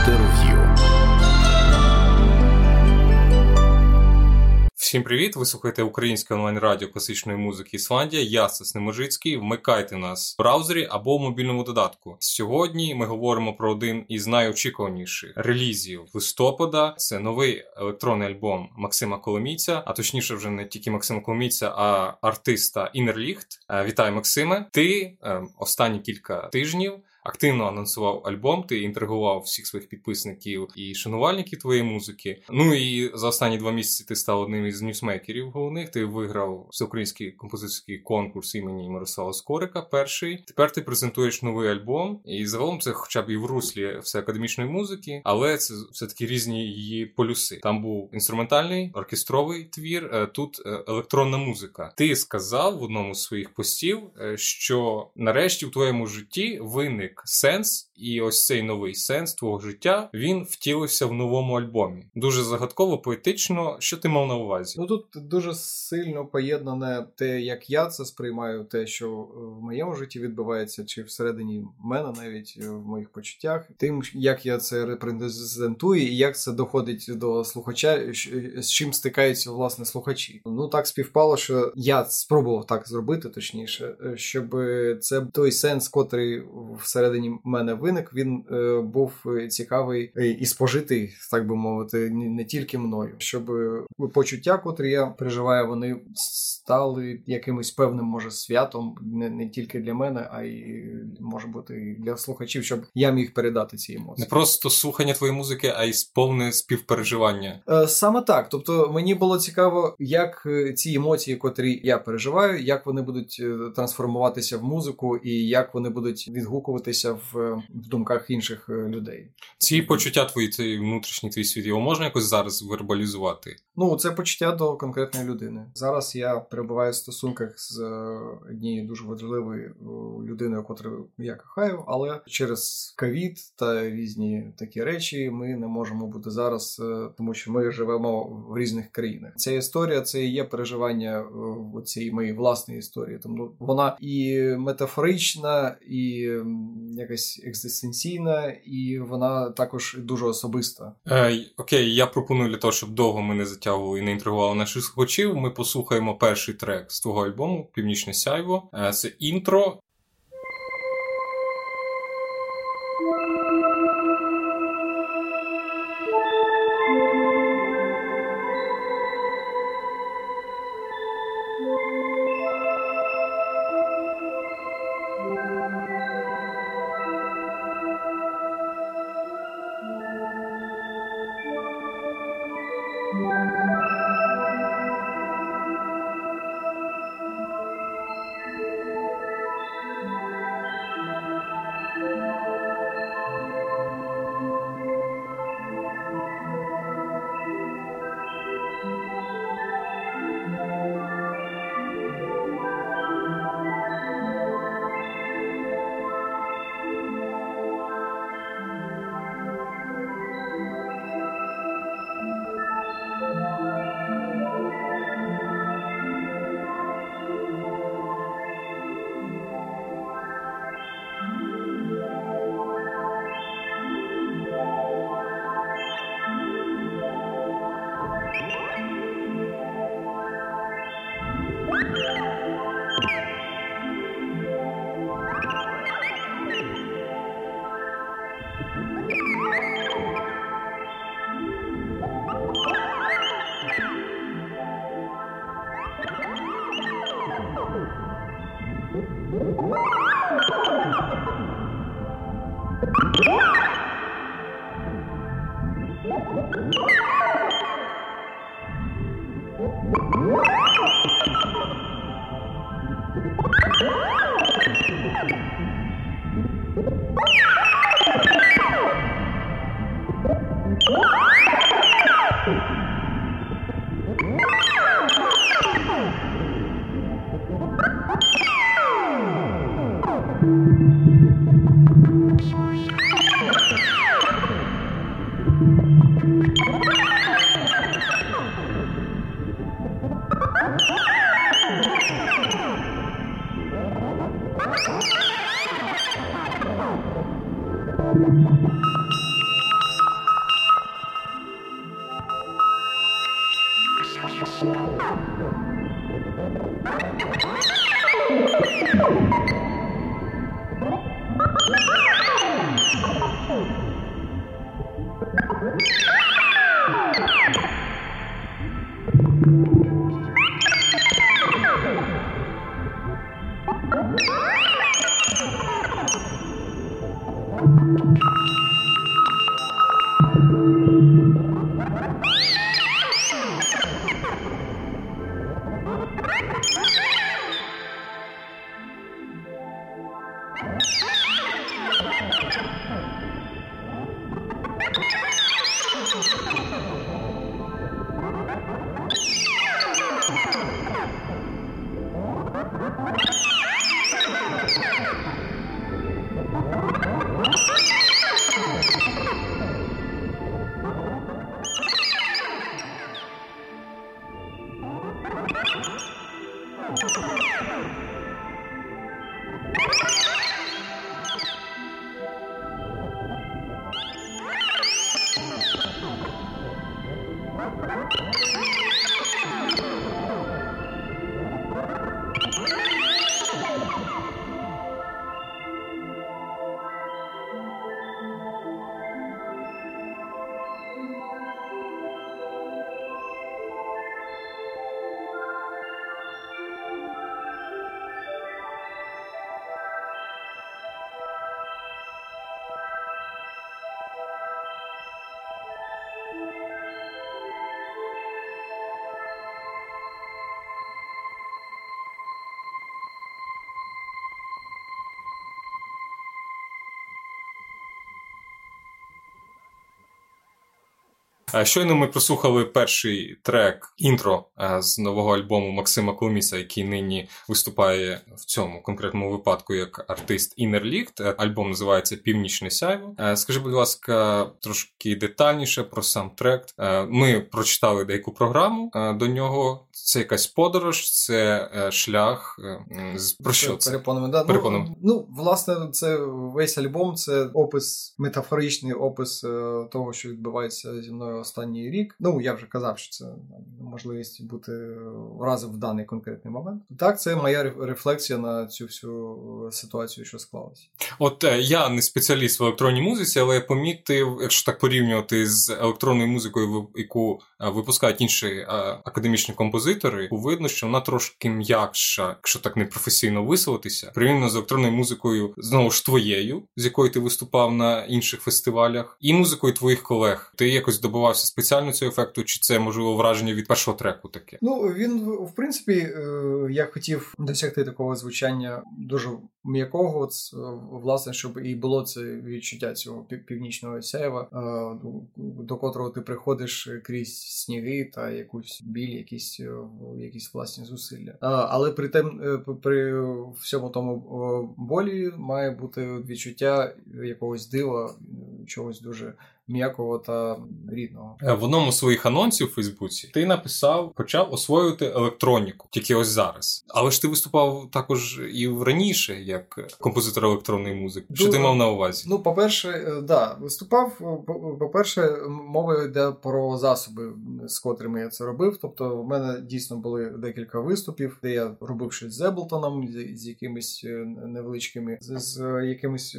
Інтерв'ю. Всім привіт! Ви слухаєте українське онлайн-радіо класичної музики Ісландія. Я Сосни Можицький. Вмикайте нас в браузері або в мобільному додатку. Сьогодні ми говоримо про один із найочікуваніших релізів листопада. Це новий електронний альбом Максима Коломійця, а точніше, вже не тільки Максима Коломійця, а артиста Інерліхт. Вітаю, Максиме! Ти е, останні кілька тижнів активно анонсував альбом. Ти інтригував всіх своїх підписників і шанувальників твоєї музики. Ну і за останні два місяці ти став одним із ньюсмейкерів головних. Ти виграв всеукраїнський композиторський конкурс імені Мирослава Скорика. Перший тепер ти презентуєш новий альбом, і загалом це, хоча б і в руслі все академічної музики, але це все таки різні її полюси. Там був інструментальний оркестровий твір. Е, тут е, електронна музика. Ти сказав в одному з своїх постів, е, що нарешті в твоєму житті виник виник сенс, і ось цей новий сенс твого життя він втілився в новому альбомі. Дуже загадково, поетично. Що ти мав на увазі? Ну тут дуже сильно поєднане те, як я це сприймаю, те, що в моєму житті відбувається, чи всередині мене навіть е, в моїх почуттях, тим, як я це репрезентую, і як це доходить до слухача, з чим стикаються власне слухачі. Ну так співпало, що я спробував так зробити, точніше, е, щоб це той сенс, котрий все всередині мене виник, він е, був цікавий і спожитий, так би мовити, не тільки мною, щоб е, почуття, котрі я переживаю, вони стали якимось певним, може, святом не не тільки для мене, а й може бути і для слухачів, щоб я міг передати ці емоції. Не просто слухання твоєї музики, а й повне співпереживання. Е, саме так. Тобто мені було цікаво, як е, ці емоції, котрі я переживаю, як вони будуть трансформуватися в музику, і як вони будуть відгукувати втілюватися в, в думках інших е, людей. Ці почуття твої, цей внутрішній твій світ, його можна якось зараз вербалізувати? Ну, це почуття до конкретної людини. Зараз я перебуваю в стосунках з е, однією дуже важливою е, людиною, котру я кохаю, але через ковід та різні такі речі ми не можемо бути зараз, тому що ми живемо в різних країнах. Ця історія це і є переживання цієї моєї власної історії. Тому вона і метафорична, і якась екзистенційна, і вона також дуже особиста. Е, Окей, я пропоную для того, щоб довго ми не затягували і не інтригували наших слухачів. Ми послухаємо перший трек з твого альбому Північне Сяйво. Е, це інтро. Щойно ми прослухали перший трек інтро е, з нового альбому Максима Коломіса, який нині виступає в цьому конкретному випадку як артист Інерліхт. Альбом називається Північне сяйво. Е, скажи, будь ласка, трошки детальніше про сам трек. Е, ми прочитали деяку програму до нього. Це якась подорож, це шлях. Про що це? Перепонами, да. Перепонами. Ну, ну, власне, це весь альбом, це опис, метафоричний опис того, що відбувається зі мною останній рік. Ну я вже казав, що це можливість бути разом в даний конкретний момент. Так, це моя рефлексія на цю всю ситуацію, що склалася. От е, я не спеціаліст в електронній музиці, але я помітив, якщо так порівнювати з електронною музикою, яку е, випускають інші е, академічні композитори, видно, що вона трошки м'якша, якщо так не професійно висловитися, порівняно з електронною музикою, знову ж твоєю, з якою ти виступав на інших фестивалях, і музикою твоїх колег. Ти якось добував добивався спеціально цього ефекту, чи це можливо враження від першого треку таке? Ну він в принципі е, я хотів досягти такого звучання дуже м'якого, е, власне, щоб і було це відчуття цього північного сяєва, е, до котрого ти приходиш крізь сніги та якусь біль, якісь якісь власні зусилля. Але при тем при всьому тому болі має бути відчуття якогось дива, чогось дуже м'якого та рідного. Е, в одному з своїх анонсів у Фейсбуці ти написав, почав освоювати електроніку тільки ось зараз. Але ж ти виступав також і раніше, як композитор електронної музики. Що ну, ти мав на увазі? Ну, по-перше, е, да, виступав. По-перше, мова йде про засоби, з котрими я це робив. Тобто, в мене дійсно були декілька виступів, де я робив щось з Еблтоном, з якимись е, невеличкими, з якимись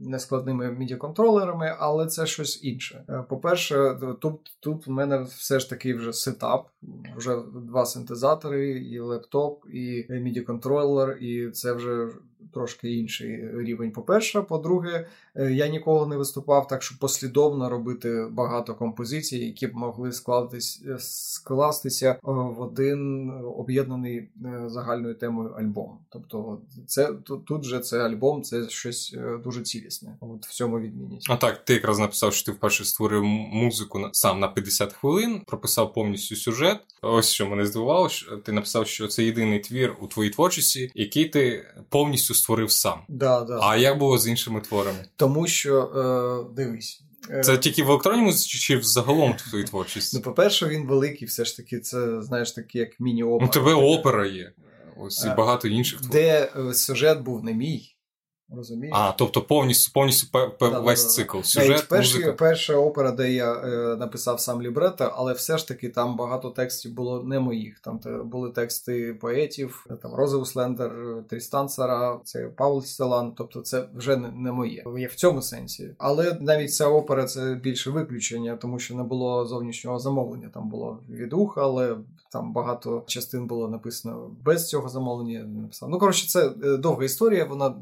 нескладними мідіаконтролерами, але це ж щось інше. Е, по-перше, тут тут в мене все ж таки вже сетап, вже два синтезатори, і лептоп, і міді контролер, і це вже трошки інший рівень. По-перше, по-друге, е, я ніколи не виступав так, щоб послідовно робити багато композицій, які б могли складатись, е, скластися е, в один об'єднаний загальною темою альбом. Тобто, це тут же це альбом, це щось дуже цілісне. От в цьому відмінність. А так, ти якраз написав, що ти вперше створив музику сам на 50 хвилин, прописав повністю сюжет. Ось що мене здивувало, що ти написав, що це єдиний твір у твоїй творчості, який ти повністю створив сам. Да, да. А як було з іншими творами? Тому що е, дивись. Е, це тільки в електронній музиці чи взагалом твої творчість? творчості? Ну, по-перше, він великий, все ж таки, це знаєш таке, як міні-опера. Ну, тебе опера є. Ось і е, багато інших творів. Де е, сюжет був не мій. Розумієш? А, тобто повністю повністю да, весь да, цикл. Сюжет, перші, музика. Перша опера, де я е, написав сам лібрето, але все ж таки там багато текстів було не моїх. Там були тексти поетів, там Розеу Слендер, Трістан Сара, це Паул Стелан. Тобто це вже не, не моє. Є в цьому сенсі. Але навіть ця опера це більше виключення, тому що не було зовнішнього замовлення. Там було від уха, але там багато частин було написано без цього замовлення. Написав. Ну коротше, це е, довга історія. Вона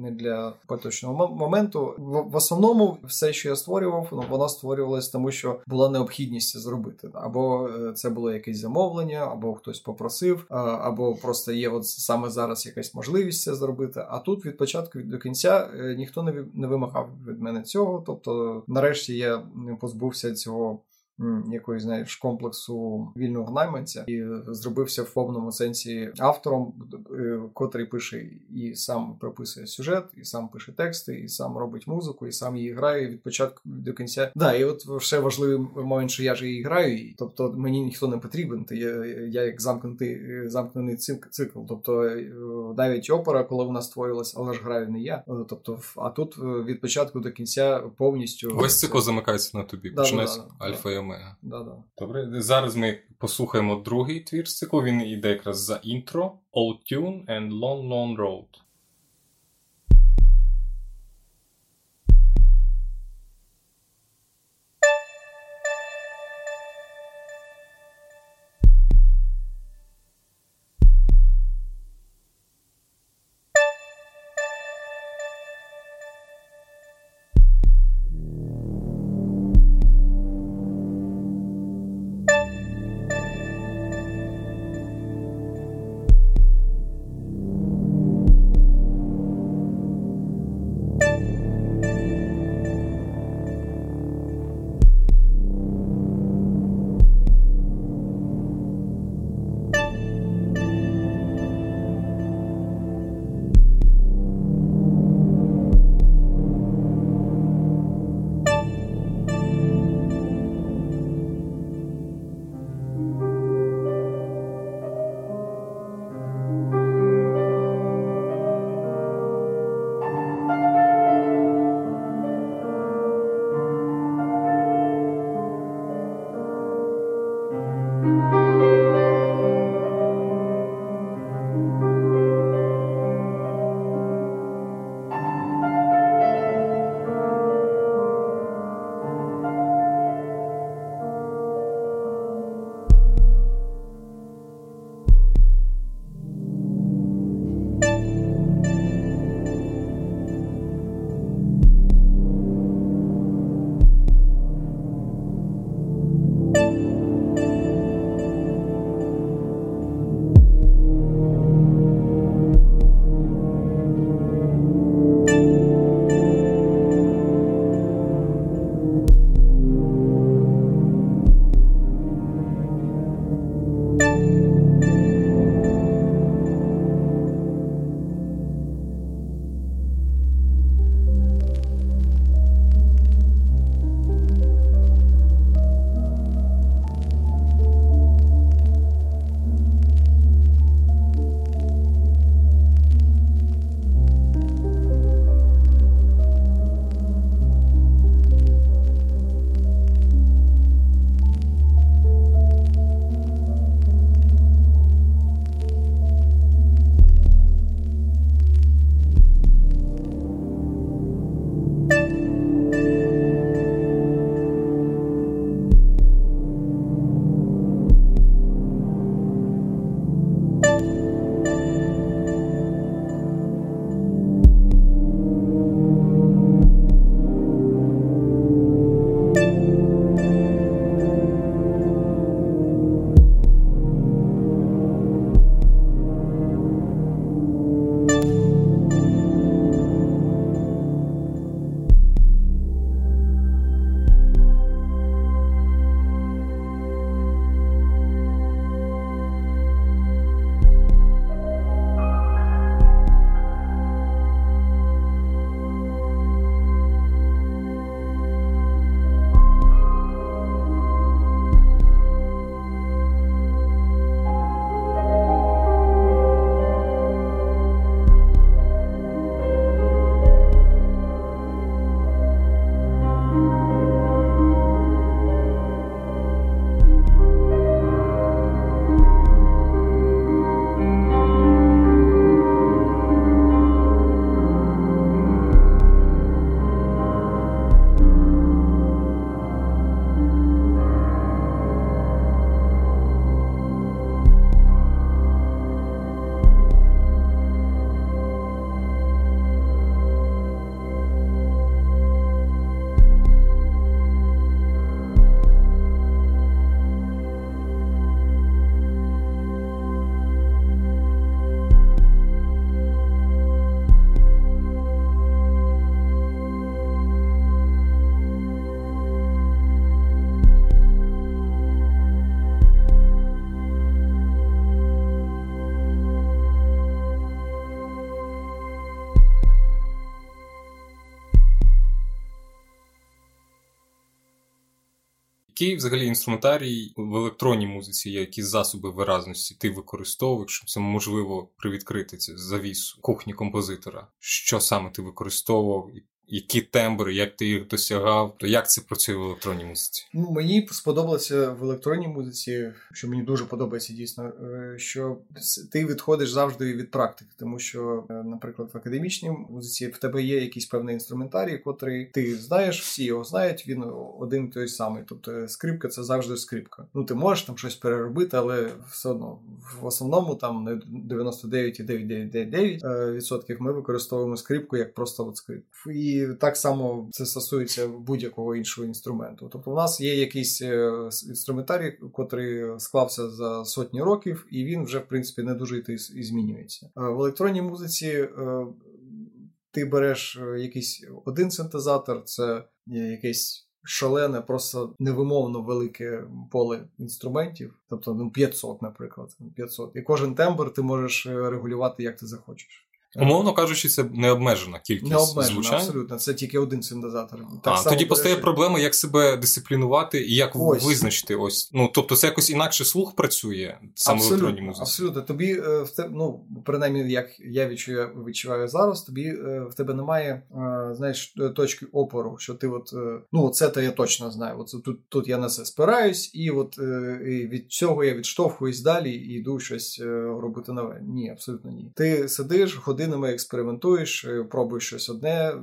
не для поточного моменту. В основному все, що я створював, ну воно створювалось, тому що була необхідність це зробити. Або е, це було якесь замовлення, або хтось попросив, або просто є от саме зараз якась можливість це зробити. А тут від початку до кінця е, ніхто не вимагав від мене цього. Тобто, нарешті я позбувся цього якоїсь знаєш комплексу вільного найманця і зробився в повному сенсі автором, е, котрий пише і сам прописує сюжет, і сам пише тексти, і сам робить музику, і сам її грає від початку до кінця. Да, і от ще важливий момент, що я ж її граю, тобто мені ніхто не потрібен. То я, я як замкнутий замкнений цикл. Тобто е, навіть опера, коли вона створилась, але ж граю не я. Тобто, а тут від початку до кінця повністю весь цикл замикається на тобі. Да, Починається да, да, альфа і омега. Да-да. Добре, зараз ми послухаємо другий твір з циклу. Він йде якраз за інтро Old Tune and Long Long Road. Який взагалі інструментарій в електронній музиці є які засоби виразності ти використовуєш, щоб це можливо привідкрити цю завісу кухні композитора? Що саме ти використовував? Які тембри, як ти їх досягав, то як це працює в електронній музиці? Ну мені сподобалося в електронній музиці, що мені дуже подобається дійсно, е, що ти відходиш завжди від практики, тому що, е, наприклад, в академічній музиці в тебе є якийсь певний інструментарій, котрий ти знаєш, всі його знають. Він один той самий. Тобто скрипка це завжди скрипка. Ну ти можеш там щось переробити, але все одно в основному там 99,999% ми використовуємо скрипку як просто от скрипку. І і так само це стосується будь-якого іншого інструменту. Тобто, у нас є якийсь е, інструментарій, котрий склався за сотні років, і він вже в принципі не дуже і змінюється. В електронній музиці е, ти береш е, якийсь один синтезатор, це якийсь. Шалене, просто невимовно велике поле інструментів, тобто ну, 500, наприклад, 500. І кожен тембр ти можеш регулювати, як ти захочеш. Умовно кажучи, це не обмежена кількість не обмежена, звучань. абсолютно. Це тільки один синтезатор. Так а само тоді постає проблема, як себе дисциплінувати і як ось. визначити ось. Ну тобто, це якось інакше слух працює саме в електронній музиці? Абсолютно. Тобі е, в те, ну принаймні, як я відчуваю, відчуваю зараз, тобі е, в тебе немає е, знаєш точки опору, що ти от ну це то я точно знаю. От тут тут я на це спираюсь, і от і від цього я відштовхуюсь далі і йду щось робити нове. Ні, абсолютно ні. Ти сидиш, ходи годинами експериментуєш, е, пробуєш щось одне, е,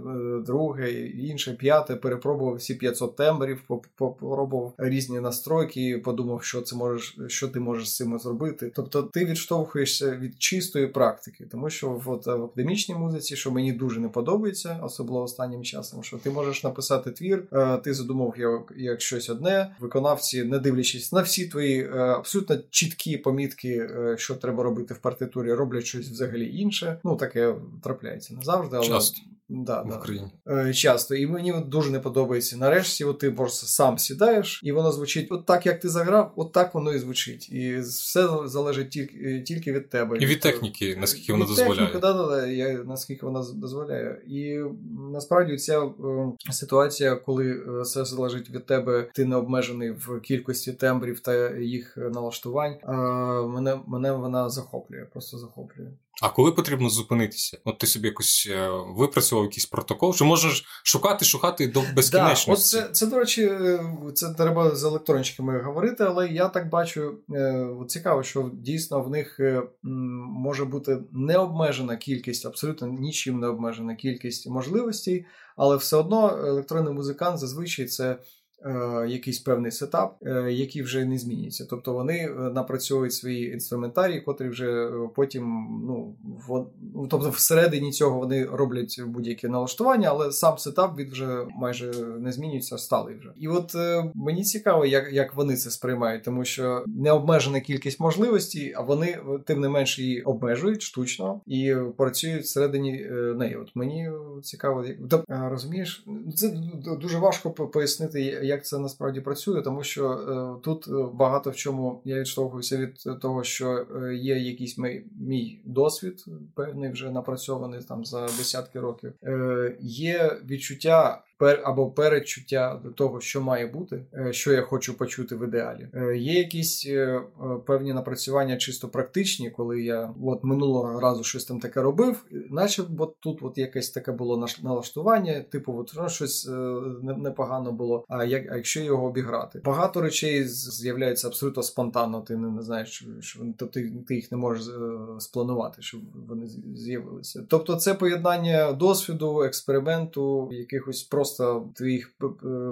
друге, інше, п'яте, перепробував всі 500 тембрів, попробував різні настройки, подумав, що це можеш, що ти можеш з цим зробити. Тобто ти відштовхуєшся від чистої практики, тому що от в академічній музиці, що мені дуже не подобається, особливо останнім часом, що ти можеш написати твір, е, ти задумав як, як щось одне, виконавці, не дивлячись на всі твої абсолютно чіткі помітки, що треба робити в партитурі, роблять щось взагалі інше. Ну так таке трапляється не завжди, але часто да, в да. Україні. Е, часто. І мені дуже не подобається. Нарешті, от ти просто сам сідаєш, і воно звучить от так, як ти заграв, от так воно і звучить. І все залежить тільки тільки від тебе. І від техніки, наскільки вона дозволяє. Техніки, да, да, да, я, наскільки вона дозволяє. І насправді ця е, ситуація, коли е, все залежить від тебе, ти не обмежений в кількості тембрів та їх налаштувань. Мене мене вона захоплює, просто захоплює. А коли потрібно зупинитися? От ти собі якось е, випрацював якийсь протокол, що можеш шукати, шукати до безкінечності? Да, от це, це, до речі, е, це треба з електрончиками говорити, але я так бачу е, цікаво, що дійсно в них може бути необмежена кількість, абсолютно нічим не обмежена кількість можливостей, але все одно електронний музикант зазвичай це. Е, якийсь певний сетап, е, який вже не змінюється. Тобто вони е, напрацьовують свої інструментарії, котрі вже потім, ну в, ну, тобто всередині цього вони роблять будь-які налаштування, але сам сетап він вже майже не змінюється, сталий вже. І от мені цікаво, як як вони це сприймають, тому що необмежена кількість можливостей, а вони тим не менше її обмежують штучно і працюють всередині неї. От мені цікаво, як розумієш, це дуже важко пояснити як це насправді працює, тому що е, тут е, багато в чому я відштовхуюся від того, що е, є якийсь мій, мій досвід, певний вже напрацьований там за десятки років. Е, Є відчуття пер або передчуття того, що має бути, е, що я хочу почути в ідеалі. Е, є якісь е, певні напрацювання чисто практичні, коли я от минулого разу щось там таке робив, наче от тут от якесь таке було налаштування, типу, от ну, щось непогано було. А як а якщо його обіграти? Багато речей з'являється абсолютно спонтанно. Ти не, не знаєш, що тобто ти, ти їх не можеш спланувати, щоб вони з'явилися. Тобто, це поєднання досвіду, експерименту, якихось просто просто твоїх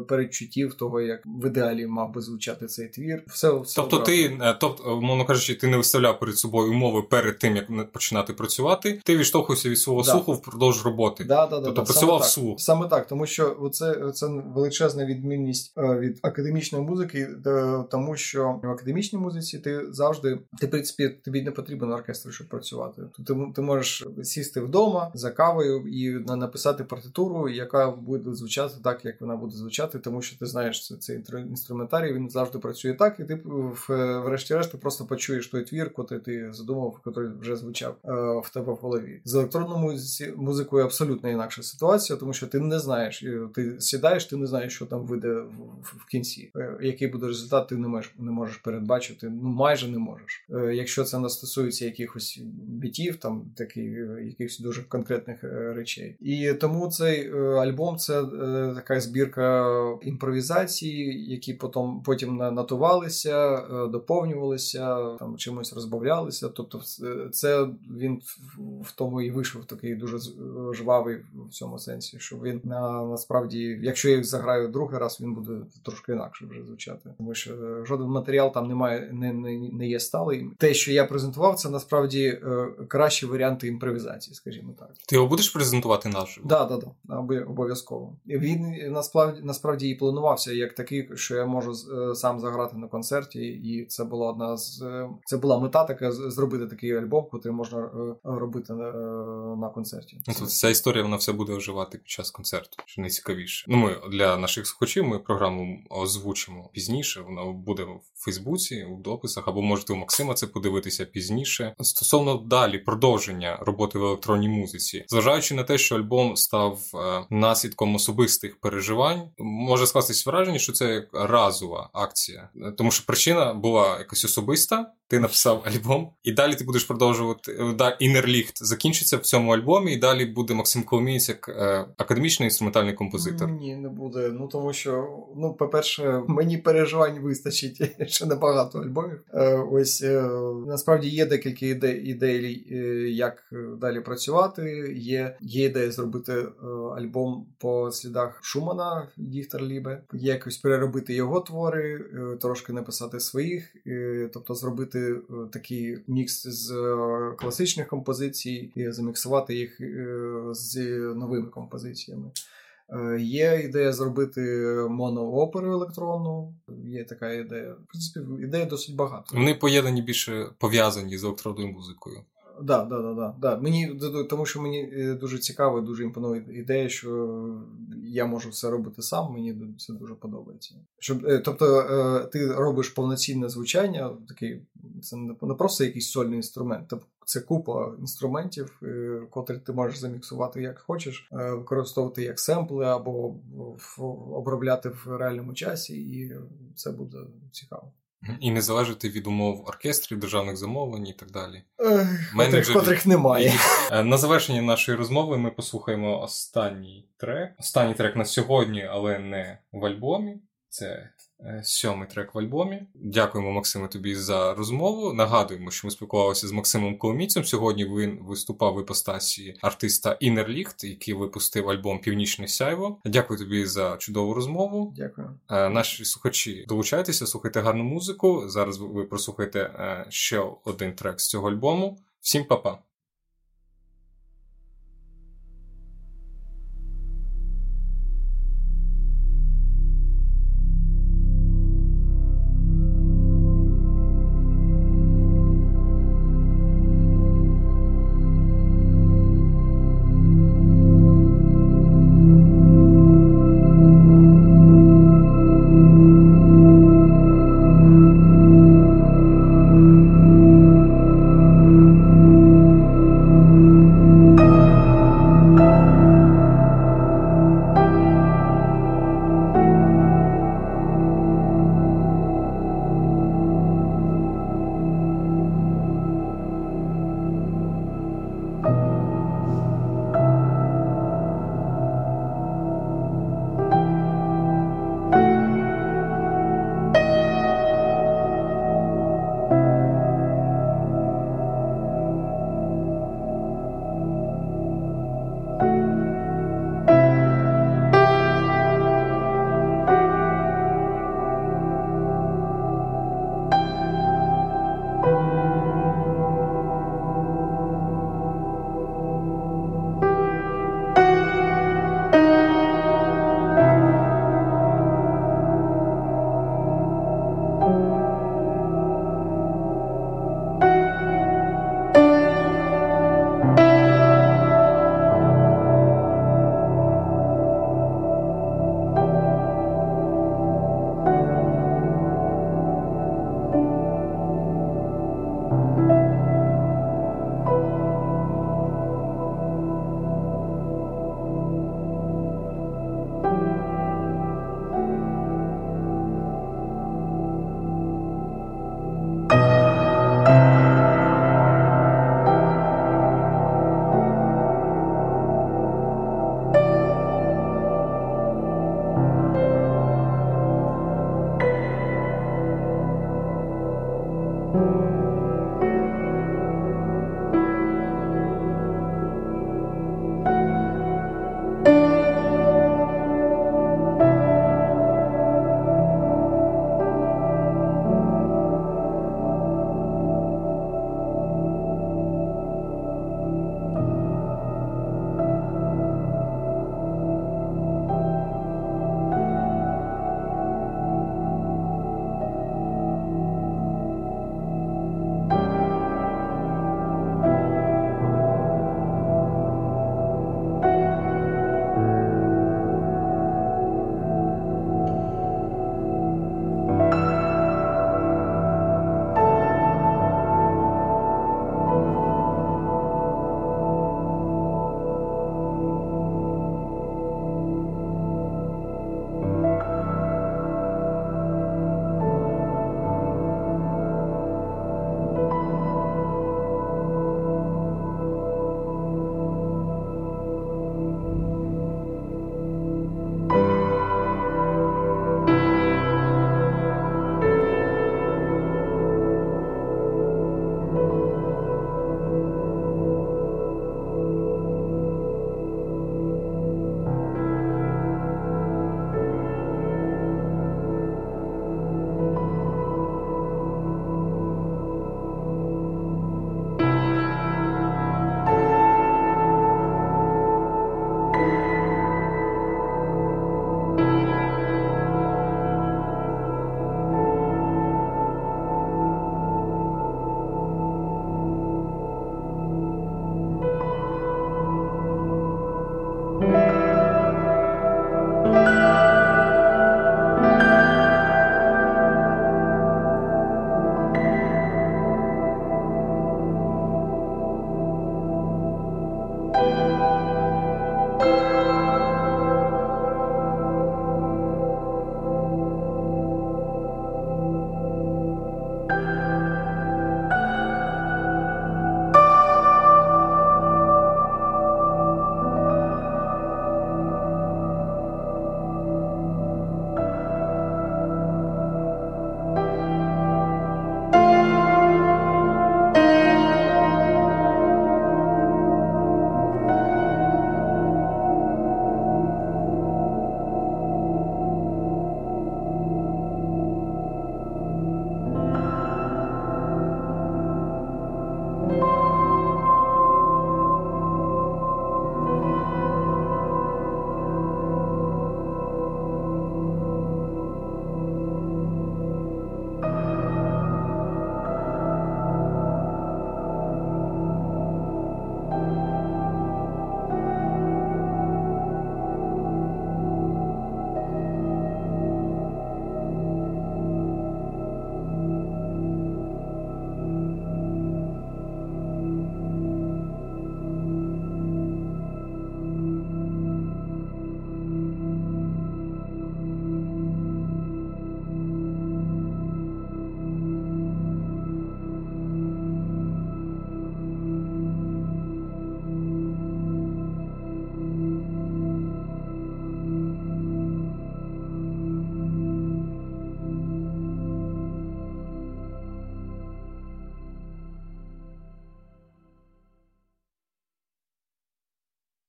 передчуттів того, як в ідеалі мав би звучати цей твір. Все, все тобто, обрав. ти, е, тобто, мовно кажучи, ти не виставляв перед собою умови перед тим, як починати працювати. Ти відштовхувався від свого да. слуху впродовж роботи. Да, да, тобто да, працював саме слух. Так. Саме так, тому що це, це величезна відмінність е, від академічної музики, е, тому що в академічній музиці ти завжди ти в принципі тобі не потрібен оркестр, щоб працювати. Ти, ти можеш сісти вдома за кавою і написати партитуру, яка буде звучати звучати так, як вона буде звучати, тому що ти знаєш, це цей інструментарій, він завжди працює так, і ти врешті-решт ти просто почуєш той твір, котрий ти задумав, який вже звучав е, в тебе в голові. З електронною музикою абсолютно інакша ситуація, тому що ти не знаєш, ти сідаєш, ти не знаєш, що там вийде в, в кінці. Е, який буде результат, ти не можеш не можеш передбачити. Ну майже не можеш. Е, якщо це не стосується якихось бітів, там такі якихось дуже конкретних речей. І тому цей альбом це така збірка імпровізації, які потім потім натувалися, доповнювалися, там чимось розбавлялися. Тобто, це він в тому і вийшов такий дуже жвавий в цьому сенсі, що він на насправді, якщо я їх заграю другий раз, він буде трошки інакше вже звучати, тому що е, жоден матеріал там немає, не не, не є сталий. Те, що я презентував, це насправді е, кращі варіанти імпровізації, скажімо так. Ти його будеш презентувати наживо? Да, да, да, обов'язково. Він насправді насправді і планувався як такий, що я можу е, сам заграти на концерті, і це була одна з це була мета така зробити такий альбом, який можна робити на, на концерті. Ну, тут ця історія вона все буде оживати під час концерту, що найцікавіше. Ну ми для наших слухачів ми програму озвучимо пізніше. Вона буде в Фейсбуці, у дописах, або можете у Максима це подивитися пізніше. Стосовно далі продовження роботи в електронній музиці, зважаючи на те, що альбом став е, наслідком особистих переживань, може скластись враження, що це разова акція, тому що причина була якась особиста ти написав альбом, і далі ти будеш продовжувати. Інерліхт закінчиться в цьому альбомі, і далі буде Максим Коломієць як е, академічний інструментальний композитор. Ні, не буде. Ну тому що, ну, по-перше, мені переживань вистачить ще небагато альбомів. Е, ось е, насправді є декілька ідей, ідей, е, як далі працювати. Є є ідея зробити е, альбом по слідах Шумана Діхтер Лібе, якось переробити його твори, е, трошки написати своїх, тобто зробити е, такий мікс з е, класичних композицій і заміксувати їх е, з новими композиціями. Є ідея зробити монооперу електронну, є така ідея. В принципі, ідея досить багато. Вони поєднані більше пов'язані з електронною музикою. Да, да, да, да, да. Мені тому, що мені дуже цікаво, дуже імпонує ідея, що я можу все робити сам. Мені це дуже подобається. Щоб, тобто, ти робиш повноцінне звучання, такий це не просто якийсь сольний інструмент, тобто це купа інструментів, е, котрі ти можеш заміксувати як хочеш, е, використовувати як семпли або обробляти в реальному часі, і це буде цікаво. І не залежати від умов оркестрів, державних замовлень і так далі. Ех, котрих, немає. Е, на завершення нашої розмови ми послухаємо останній трек. Останній трек на сьогодні, але не в альбомі. Це сьомий трек в альбомі. Дякуємо, Максиме, тобі за розмову. Нагадуємо, що ми спілкувалися з Максимом Коломійцем. Сьогодні він виступав в іпостасі артиста Інерліхт, який випустив альбом Північне Сяйво. Дякую тобі за чудову розмову. Дякую. Е, наші слухачі, долучайтеся, слухайте гарну музику. Зараз ви прослухаєте е, ще один трек з цього альбому. Всім па-па!